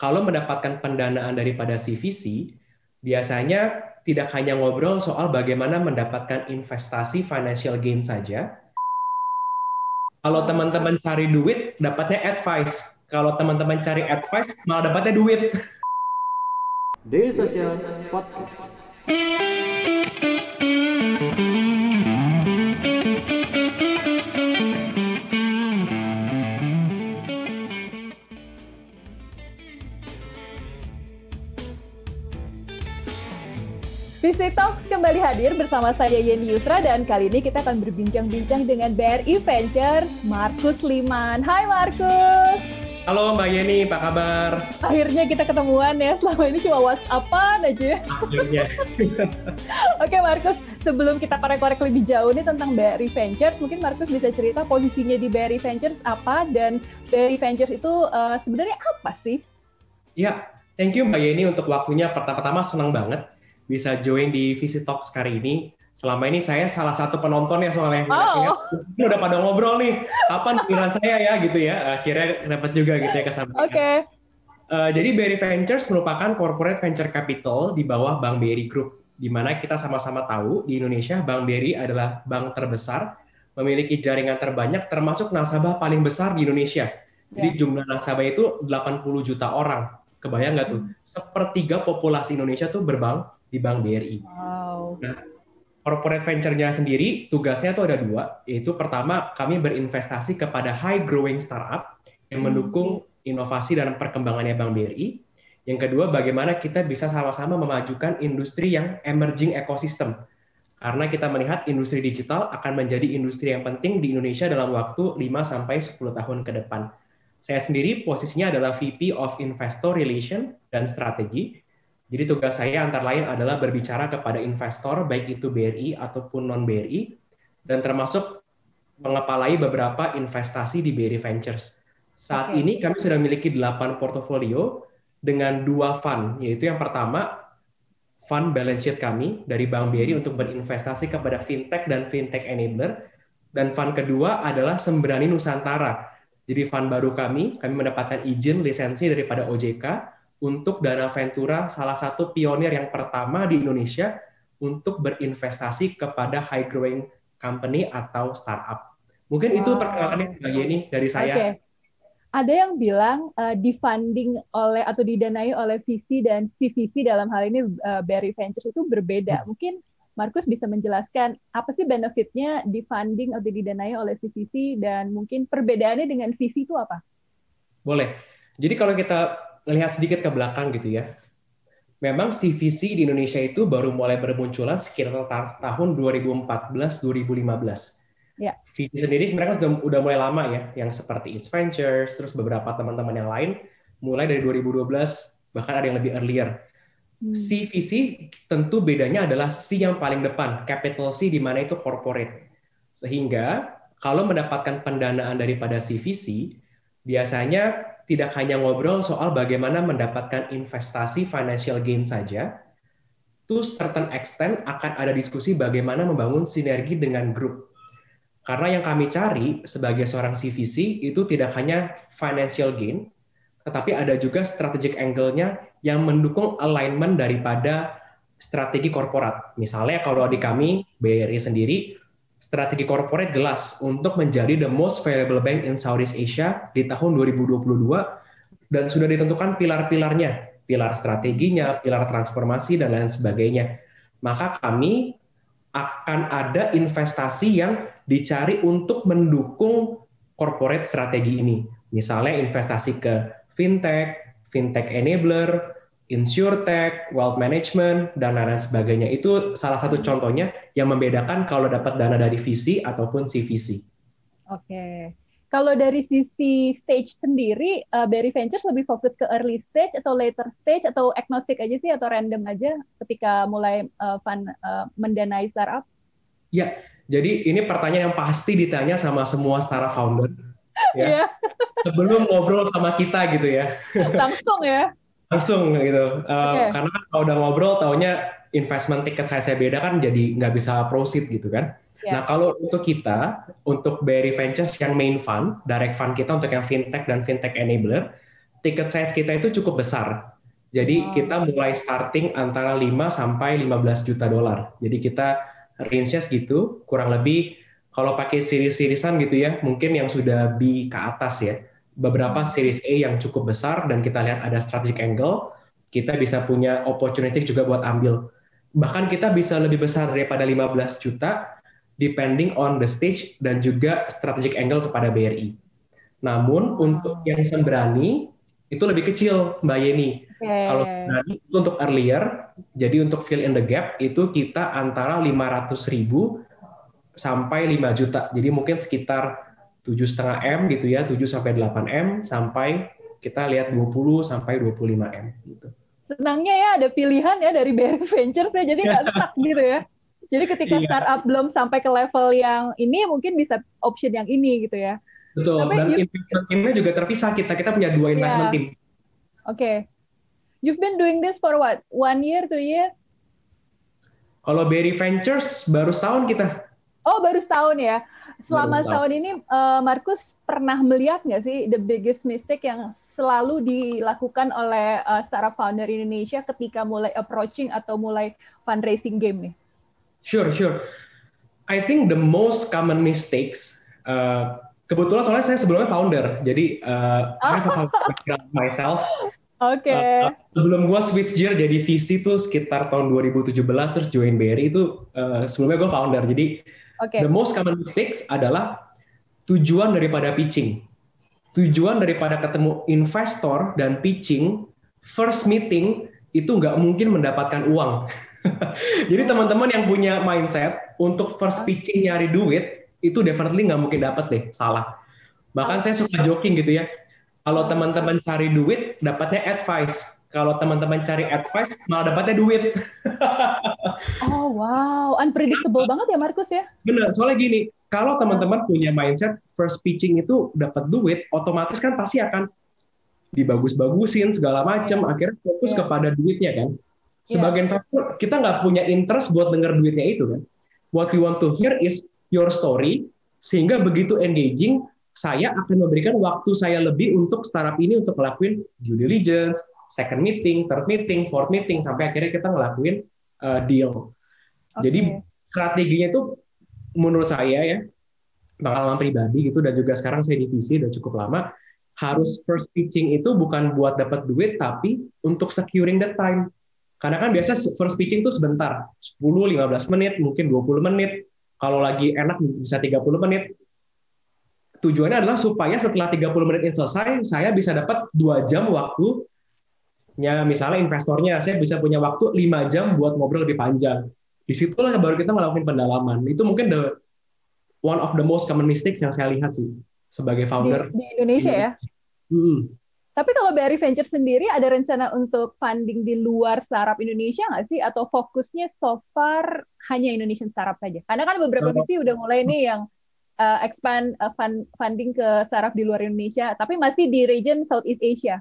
kalau mendapatkan pendanaan daripada CVC, biasanya tidak hanya ngobrol soal bagaimana mendapatkan investasi financial gain saja. Kalau teman-teman cari duit, dapatnya advice. Kalau teman-teman cari advice, malah dapatnya duit. Daily Social Podcast. Visi Talks kembali hadir bersama saya Yeni Yusra dan kali ini kita akan berbincang-bincang dengan BRI Venture Markus Liman. Hai Markus. Halo Mbak Yeni, apa kabar? Akhirnya kita ketemuan ya, selama ini cuma WhatsAppan aja. Akhirnya. Oke Markus, sebelum kita korek-korek lebih jauh nih tentang BRI Ventures, mungkin Markus bisa cerita posisinya di BRI Ventures apa dan BRI Ventures itu uh, sebenarnya apa sih? Ya, thank you Mbak Yeni untuk waktunya. Pertama-tama senang banget bisa join di Visit Talks kali ini. Selama ini saya salah satu penonton ya soalnya. Oh. Ini udah pada ngobrol nih, kapan giliran saya ya gitu ya. Akhirnya dapat juga gitu ya kesampaian. Oke. Okay. Uh, jadi Berry Ventures merupakan corporate venture capital di bawah Bank BRI Group, di mana kita sama-sama tahu di Indonesia Bank BRI adalah bank terbesar, memiliki jaringan terbanyak, termasuk nasabah paling besar di Indonesia. Jadi yeah. jumlah nasabah itu 80 juta orang. Kebayang nggak tuh? Sepertiga populasi Indonesia tuh berbank di Bank BRI. Wow. Nah, corporate venture-nya sendiri tugasnya tuh ada dua, yaitu pertama kami berinvestasi kepada high growing startup yang hmm. mendukung inovasi dan perkembangannya Bank BRI. Yang kedua, bagaimana kita bisa sama-sama memajukan industri yang emerging ecosystem. Karena kita melihat industri digital akan menjadi industri yang penting di Indonesia dalam waktu 5 sampai 10 tahun ke depan. Saya sendiri posisinya adalah VP of Investor Relation dan Strategi jadi tugas saya antara lain adalah berbicara kepada investor, baik itu BRI ataupun non-BRI, dan termasuk mengepalai beberapa investasi di BRI Ventures. Saat okay. ini kami sudah memiliki 8 portofolio dengan dua fund, yaitu yang pertama, fund balance sheet kami dari Bank BRI untuk berinvestasi kepada fintech dan fintech enabler, dan fund kedua adalah Sembrani Nusantara. Jadi fund baru kami, kami mendapatkan izin lisensi daripada OJK, untuk Dana Ventura salah satu pionir yang pertama di Indonesia untuk berinvestasi kepada high growing company atau startup. Mungkin wow. itu perkenalannya Mbak Yeni dari saya. Okay. Ada yang bilang uh, difunding oleh atau didanai oleh VC dan CVC dalam hal ini uh, Berry Ventures itu berbeda. Hmm. Mungkin Markus bisa menjelaskan apa sih benefitnya difunding atau didanai oleh CVC dan mungkin perbedaannya dengan VC itu apa? Boleh. Jadi kalau kita ngelihat sedikit ke belakang gitu ya. Memang CVC di Indonesia itu baru mulai bermunculan sekitar tahun 2014-2015. Ya. VC sendiri sebenarnya sudah udah mulai lama ya, yang seperti East Ventures, terus beberapa teman-teman yang lain, mulai dari 2012, bahkan ada yang lebih earlier. Hmm. CVC tentu bedanya adalah C yang paling depan, capital C di mana itu corporate. Sehingga kalau mendapatkan pendanaan daripada CVC, biasanya tidak hanya ngobrol soal bagaimana mendapatkan investasi financial gain saja, to certain extent akan ada diskusi bagaimana membangun sinergi dengan grup. Karena yang kami cari sebagai seorang CVC itu tidak hanya financial gain, tetapi ada juga strategic angle-nya yang mendukung alignment daripada strategi korporat. Misalnya kalau di kami, BRI sendiri, strategi corporate jelas untuk menjadi the most valuable bank in Southeast Asia di tahun 2022 dan sudah ditentukan pilar-pilarnya, pilar strateginya, pilar transformasi dan lain sebagainya. Maka kami akan ada investasi yang dicari untuk mendukung corporate strategi ini. Misalnya investasi ke fintech, fintech enabler, insurtech, wealth management, dan lain-lain sebagainya. Itu salah satu contohnya yang membedakan kalau dapat dana dari VC ataupun CVC. Oke. Kalau dari sisi stage sendiri, uh, Berry Ventures lebih fokus ke early stage atau later stage atau agnostic aja sih atau random aja ketika mulai uh, fund uh, mendanai startup? Ya, jadi ini pertanyaan yang pasti ditanya sama semua startup founder. Ya. Yeah. Sebelum ngobrol sama kita gitu ya. Langsung ya langsung gitu. Uh, okay. Karena kan kalau udah ngobrol, taunya investment tiket saya saya beda kan jadi nggak bisa proceed gitu kan. Yeah. Nah kalau untuk kita, untuk Berry Ventures yang main fund, direct fund kita untuk yang fintech dan fintech enabler, tiket size kita itu cukup besar. Jadi Wow. kita mulai starting antara 5 sampai 15 juta dolar. Jadi kita range-nya segitu, kurang lebih kalau pakai series-seriesan gitu ya, mungkin yang sudah B ke atas ya. Beberapa series A yang cukup besar dan kita lihat ada strategic angle, kita bisa punya opportunity juga buat ambil. Bahkan kita bisa lebih besar daripada 15 juta depending on the stage dan juga strategic angle kepada BRI. Namun untuk yang sembrani itu lebih kecil, Mbak Yeni. Oke. Kalau sembrani itu untuk earlier, jadi untuk fill in the gap itu kita antara 500 ribu sampai 5 juta. Jadi mungkin sekitar 7,5 M gitu ya, 7 sampai 8 M sampai kita lihat 20 sampai 25 M gitu. Senangnya ya ada pilihan ya dari BRI Ventures ya, jadi nggak stuck gitu ya. Jadi ketika Iya. startup belum sampai ke level yang ini, mungkin bisa option yang ini gitu ya. Betul. Tapi Dan you- investment timnya juga terpisah. Kita kita punya dua investment Iya. team. Oke. You've been doing this for what? One year, two year? Kalau Berry Ventures baru setahun kita. Oh, baru setahun ya. Selama setahun. setahun ini, eh, Markus pernah melihat nggak sih the biggest mistake yang selalu dilakukan oleh eh, startup founder Indonesia ketika mulai approaching atau mulai fundraising game nih? Sure, sure. I think the most common mistakes. uh, kebetulan soalnya saya sebelumnya founder, jadi uh, I have a founder myself. Oke. Uh, sebelum gua switch gear jadi VC tuh sekitar tahun 2017 terus join Berry itu uh, sebelumnya gue founder. Jadi Oke. the most common mistakes adalah tujuan daripada pitching. Tujuan daripada ketemu investor dan pitching first meeting itu nggak mungkin mendapatkan uang. Jadi teman-teman yang punya mindset untuk first pitching nyari duit itu definitely nggak mungkin dapat deh, salah. Bahkan saya suka joking gitu ya. Kalau teman-teman cari duit, dapatnya advice. Kalau teman-teman cari advice, malah dapatnya duit. Wow, unpredictable banget ya Markus ya? Bener, soalnya gini, kalau teman-teman punya mindset first pitching itu dapat duit, otomatis kan pasti akan dibagus-bagusin segala macam, akhirnya fokus Iya. kepada duitnya kan. Sebagai investor, kita nggak punya interest buat denger duitnya itu kan. What we want to hear is your story, sehingga begitu engaging, saya akan memberikan waktu saya lebih untuk startup ini untuk ngelakuin due diligence, second meeting, third meeting, fourth meeting, sampai akhirnya kita ngelakuin uh, deal. Jadi strateginya itu menurut saya ya pengalaman pribadi gitu dan juga sekarang saya divisi udah cukup lama harus first pitching itu bukan buat dapat duit tapi untuk securing the time. Karena kan biasa first pitching itu sebentar, 10 15 menit, mungkin 20 menit. Kalau lagi enak bisa 30 menit. Tujuannya adalah supaya setelah 30 menit ini selesai, saya bisa dapat dua jam waktu ya misalnya investornya saya bisa punya waktu 5 jam buat ngobrol lebih panjang di situlah baru kita ngelakuin pendalaman itu mungkin the one of the most common mistakes yang saya lihat sih sebagai Di, founder di Indonesia ya. Hmm. Tapi kalau BRI Venture sendiri ada rencana untuk funding di luar startup Indonesia nggak sih? Atau fokusnya so far hanya Indonesian startup saja? Karena kan beberapa VC udah mulai nih yang uh, expand uh, fund- funding ke startup di luar Indonesia, tapi masih di region Southeast Asia.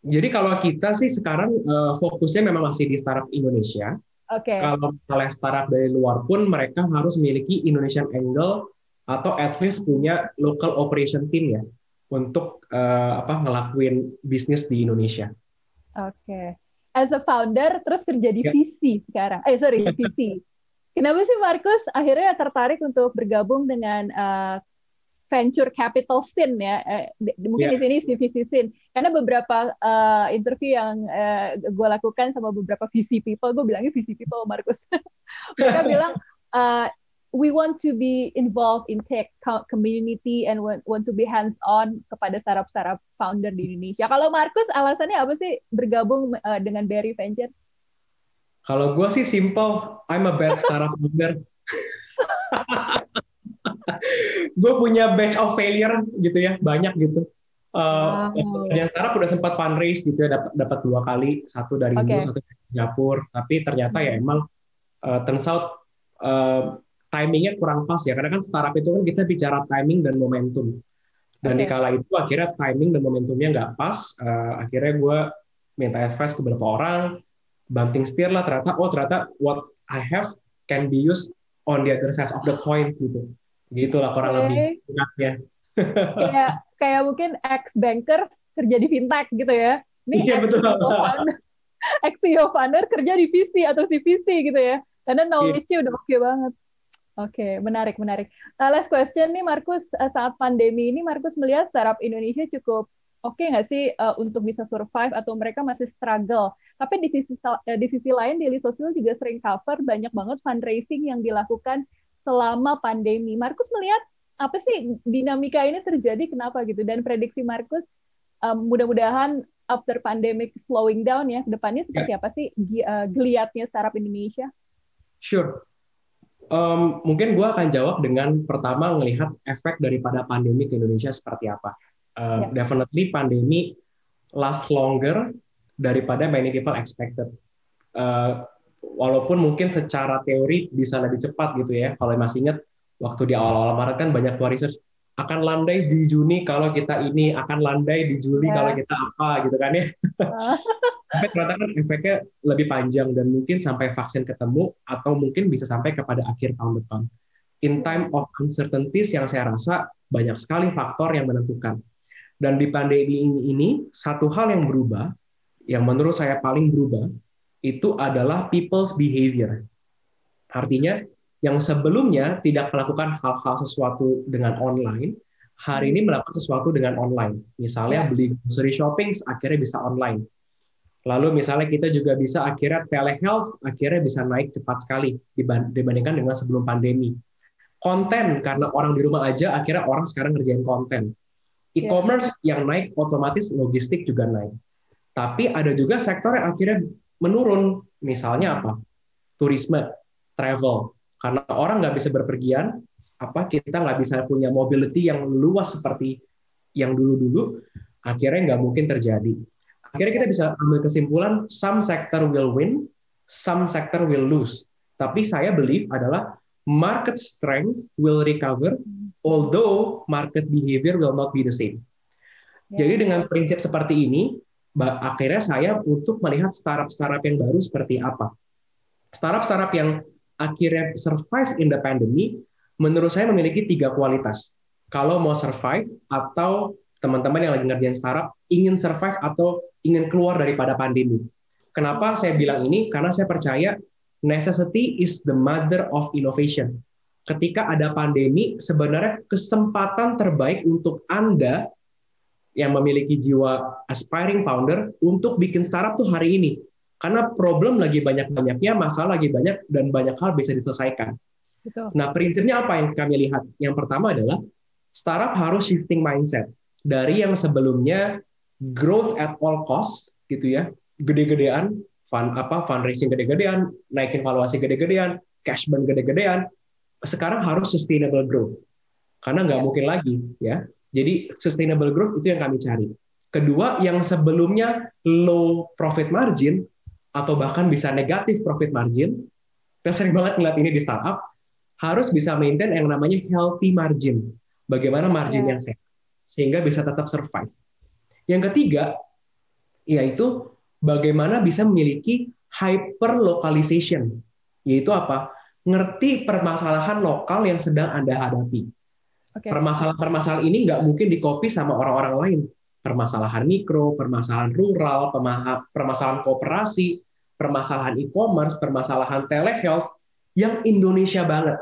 jadi kalau kita sih sekarang eh, fokusnya memang masih di startup Indonesia Oke. kalau misalnya startup dari luar pun mereka harus memiliki Indonesian angle atau at least punya local operation team ya untuk eh, apa ngelakuin bisnis di Indonesia Oke. As a founder, terus kerja di Ya. VC sekarang. Eh, sorry, VC. Kenapa sih Markus akhirnya tertarik untuk bergabung dengan uh, venture capital scene ya? Eh, mungkin Ya. di sini CVC scene. Karena beberapa uh, interview yang gue lakukan sama beberapa VC people, gue bilangnya VC people, Markus. Mereka bilang, uh, we want to be involved in tech co- community and want, want to be hands-on kepada startup-startup founder di Indonesia. Kalau Markus, alasannya apa sih bergabung uh, dengan Berry Venture? Kalau gue sih simple, I'm a bad startup founder. gue punya batch of failure gitu ya, banyak gitu. Uh, Wow. Yang startup udah sempat fundraise gitu ya, dapat dapat dua kali, satu dari Oke. Indo, satu dari Singapura. Tapi ternyata ya emang uh, turns out uh, timingnya kurang pas ya, karena kan startup itu kan kita bicara timing dan momentum. Dan Oke. di kala itu akhirnya timing dan momentumnya nggak pas, uh, akhirnya gue minta advice ke beberapa orang, banting setir lah ternyata oh ternyata what I have can be used on the other side of the coin gitu gitulah kurang Oke. lebih singkatnya kayak kayak mungkin ex banker kerja di fintech gitu ya. Ini Iya, betul. ex-CEO founder kerja di VC atau CVC gitu ya. Karena Iya. knowledge-nya udah oke banget. Oke, menarik, menarik. Uh, last question nih, Markus. Uh, saat pandemi ini, Markus melihat startup Indonesia cukup oke nggak sih uh, untuk bisa survive atau mereka masih struggle? Tapi di sisi uh, di sisi lain, Daily Social juga sering cover banyak banget fundraising yang dilakukan selama pandemi. Markus melihat apa sih dinamika ini terjadi kenapa gitu? Dan prediksi Markus um, mudah-mudahan after pandemic slowing down ya, ke depannya seperti apa sih uh, geliatnya startup Indonesia? Sure. Um, mungkin gue akan jawab dengan pertama melihat efek daripada pandemi ke Indonesia seperti apa. Uh, yeah. Definitely pandemi last longer daripada many people expected. Uh, walaupun mungkin secara teori bisa lebih cepat gitu ya. Kalau masih ingat waktu di awal-awal Maret kan banyak keluar research akan landai di Juni kalau kita ini, akan landai di Juli yeah. kalau kita apa gitu kan ya. Tapi ternyata kan efeknya lebih panjang dan mungkin sampai vaksin ketemu atau mungkin bisa sampai kepada akhir tahun depan. In time of uncertainties yang saya rasa banyak sekali faktor yang menentukan. Dan di pandemi ini, ini satu hal yang berubah, yang menurut saya paling berubah, itu adalah people's behavior. Artinya, yang sebelumnya tidak melakukan hal-hal sesuatu dengan online, hari ini melakukan sesuatu dengan online. Misalnya beli grocery shopping, akhirnya bisa online. Lalu misalnya kita juga bisa akhirnya telehealth, akhirnya bisa naik cepat sekali dibandingkan dengan sebelum pandemi. Konten, karena orang di rumah aja, akhirnya orang sekarang ngerjain konten. E-commerce yeah. yang naik, otomatis logistik juga naik. Tapi ada juga sektor yang akhirnya menurun. Misalnya apa? Turisme, travel, karena orang nggak bisa berpergian, apa kita nggak bisa punya mobility yang luas seperti yang dulu-dulu, akhirnya nggak mungkin terjadi. Akhirnya kita bisa ambil kesimpulan, some sector will win, some sector will lose. Tapi saya believe adalah market strength will recover, although market behavior will not be the same. Jadi dengan prinsip seperti ini, akhirnya saya untuk melihat startup-startup yang baru seperti apa. Startup-startup yang akhirnya survive in the pandemic, menurut saya memiliki tiga kualitas. Kalau mau survive atau teman-teman yang lagi ngerjain startup ingin survive atau ingin keluar daripada pandemi. Kenapa saya bilang ini? Karena saya percaya necessity is the mother of innovation. Ketika ada pandemi, sebenarnya kesempatan terbaik untuk Anda yang memiliki jiwa aspiring founder untuk bikin startup tuh hari ini. Karena problem lagi banyak-banyaknya, masalah lagi banyak, dan banyak hal bisa diselesaikan. Betul. Nah, prinsipnya apa yang kami lihat? Yang pertama adalah startup harus shifting mindset dari yang sebelumnya growth at all cost, gitu ya, gede-gedean, fund apa fundraising gede-gedean, naikin valuasi gede-gedean, cash burn gede-gedean. Sekarang harus sustainable growth, karena nggak yeah. mungkin lagi, ya. Jadi sustainable growth itu yang kami cari. Kedua, yang sebelumnya low profit margin atau bahkan bisa negatif profit margin, kita sering banget ngeliat ini di startup, harus bisa maintain yang namanya healthy margin. Bagaimana margin yeah. yang sehat, sehingga bisa tetap survive. Yang ketiga, yaitu bagaimana bisa memiliki hyper localization, yaitu apa? Ngerti permasalahan lokal yang sedang Anda hadapi. Permasalahan-permasalahan ini nggak mungkin dikopi sama orang-orang lain. Permasalahan mikro, permasalahan rural, permasalahan kooperasi, permasalahan e-commerce, permasalahan telehealth yang Indonesia banget.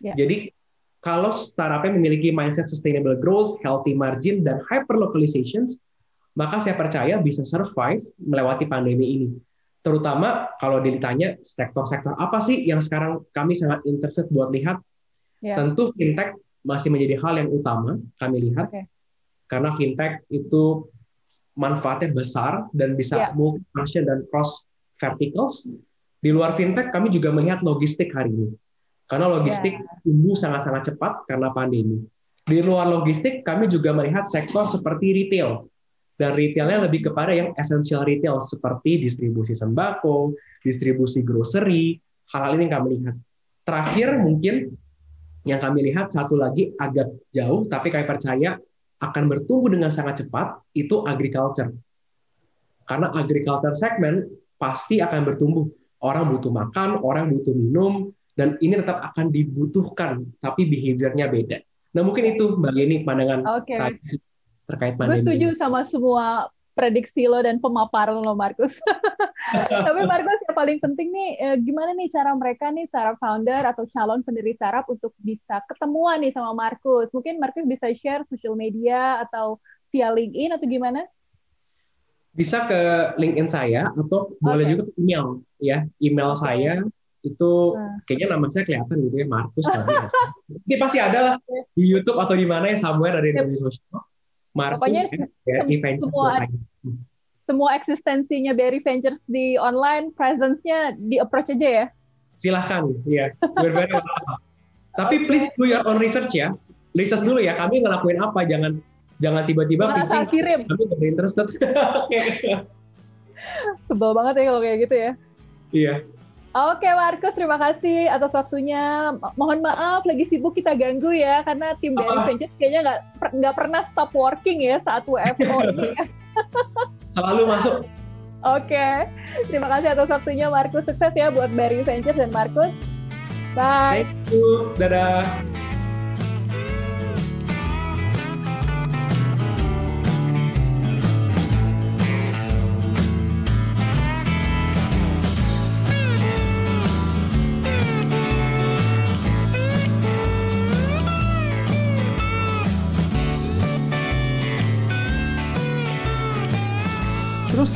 Yeah. Jadi kalau startupnya memiliki mindset sustainable growth, healthy margin, dan hyper localizations, maka saya percaya bisa survive melewati pandemi ini. Terutama kalau ditanya sektor-sektor apa sih yang sekarang kami sangat interested buat lihat. Yeah. Tentu fintech masih menjadi hal yang utama kami lihat. Okay. Karena fintech itu manfaatnya besar dan bisa yeah. multi-function dan cross verticals. Di luar fintech kami juga melihat logistik hari ini. Karena logistik yeah. tumbuh sangat-sangat cepat karena pandemi. Di luar logistik kami juga melihat sektor seperti retail. Dan retailnya lebih kepada yang essential retail seperti distribusi sembako, distribusi grocery, hal-hal ini yang kami lihat. Terakhir mungkin yang kami lihat satu lagi agak jauh, tapi kami percaya akan bertumbuh dengan sangat cepat, itu agriculture. Karena agriculture segment pasti akan bertumbuh. Orang butuh makan, orang butuh minum, dan ini tetap akan dibutuhkan, tapi behaviornya beda. Nah mungkin itu Mbak Yeni pandangan okay. saya terkait Gue pandemi. setuju sama semua prediksi lo dan pemaparan lo, Markus. Tapi Markus yang paling penting nih, eh, gimana nih cara mereka nih, cara founder atau calon pendiri startup untuk bisa ketemuan nih sama Markus? Mungkin Markus bisa share social media atau via LinkedIn atau gimana? Bisa ke LinkedIn saya atau boleh juga ke email ya. Email Oke. saya itu Nah. kayaknya nama saya kelihatan gitu ya Markus tadi. Ini pasti ada lah di YouTube atau di mana ya somewhere ada di Yep. media sosial. Markus Pokoknya ya, Ventures semua-. Semua eksistensinya Berry Ventures di online, presence-nya di approach aja ya? Silahkan, ya. We're very welcome. Tapi Oke. please do your own research ya. Research dulu ya. Kami ngelakuin apa, jangan jangan tiba-tiba pitching. kirim. Kami nggak interested. Sebel banget ya kalau kayak gitu ya. Iya. Oke Markus, terima kasih atas waktunya. Mo- Mohon maaf lagi sibuk kita ganggu ya, karena tim dari Apa? Ventures kayaknya nggak per- nggak pernah stop working ya saat WFO ini. ya. Selalu masuk. Oke, terima kasih atas waktunya Markus. Sukses ya buat Berry Ventures dan Markus. Bye. Thank you. Dadah.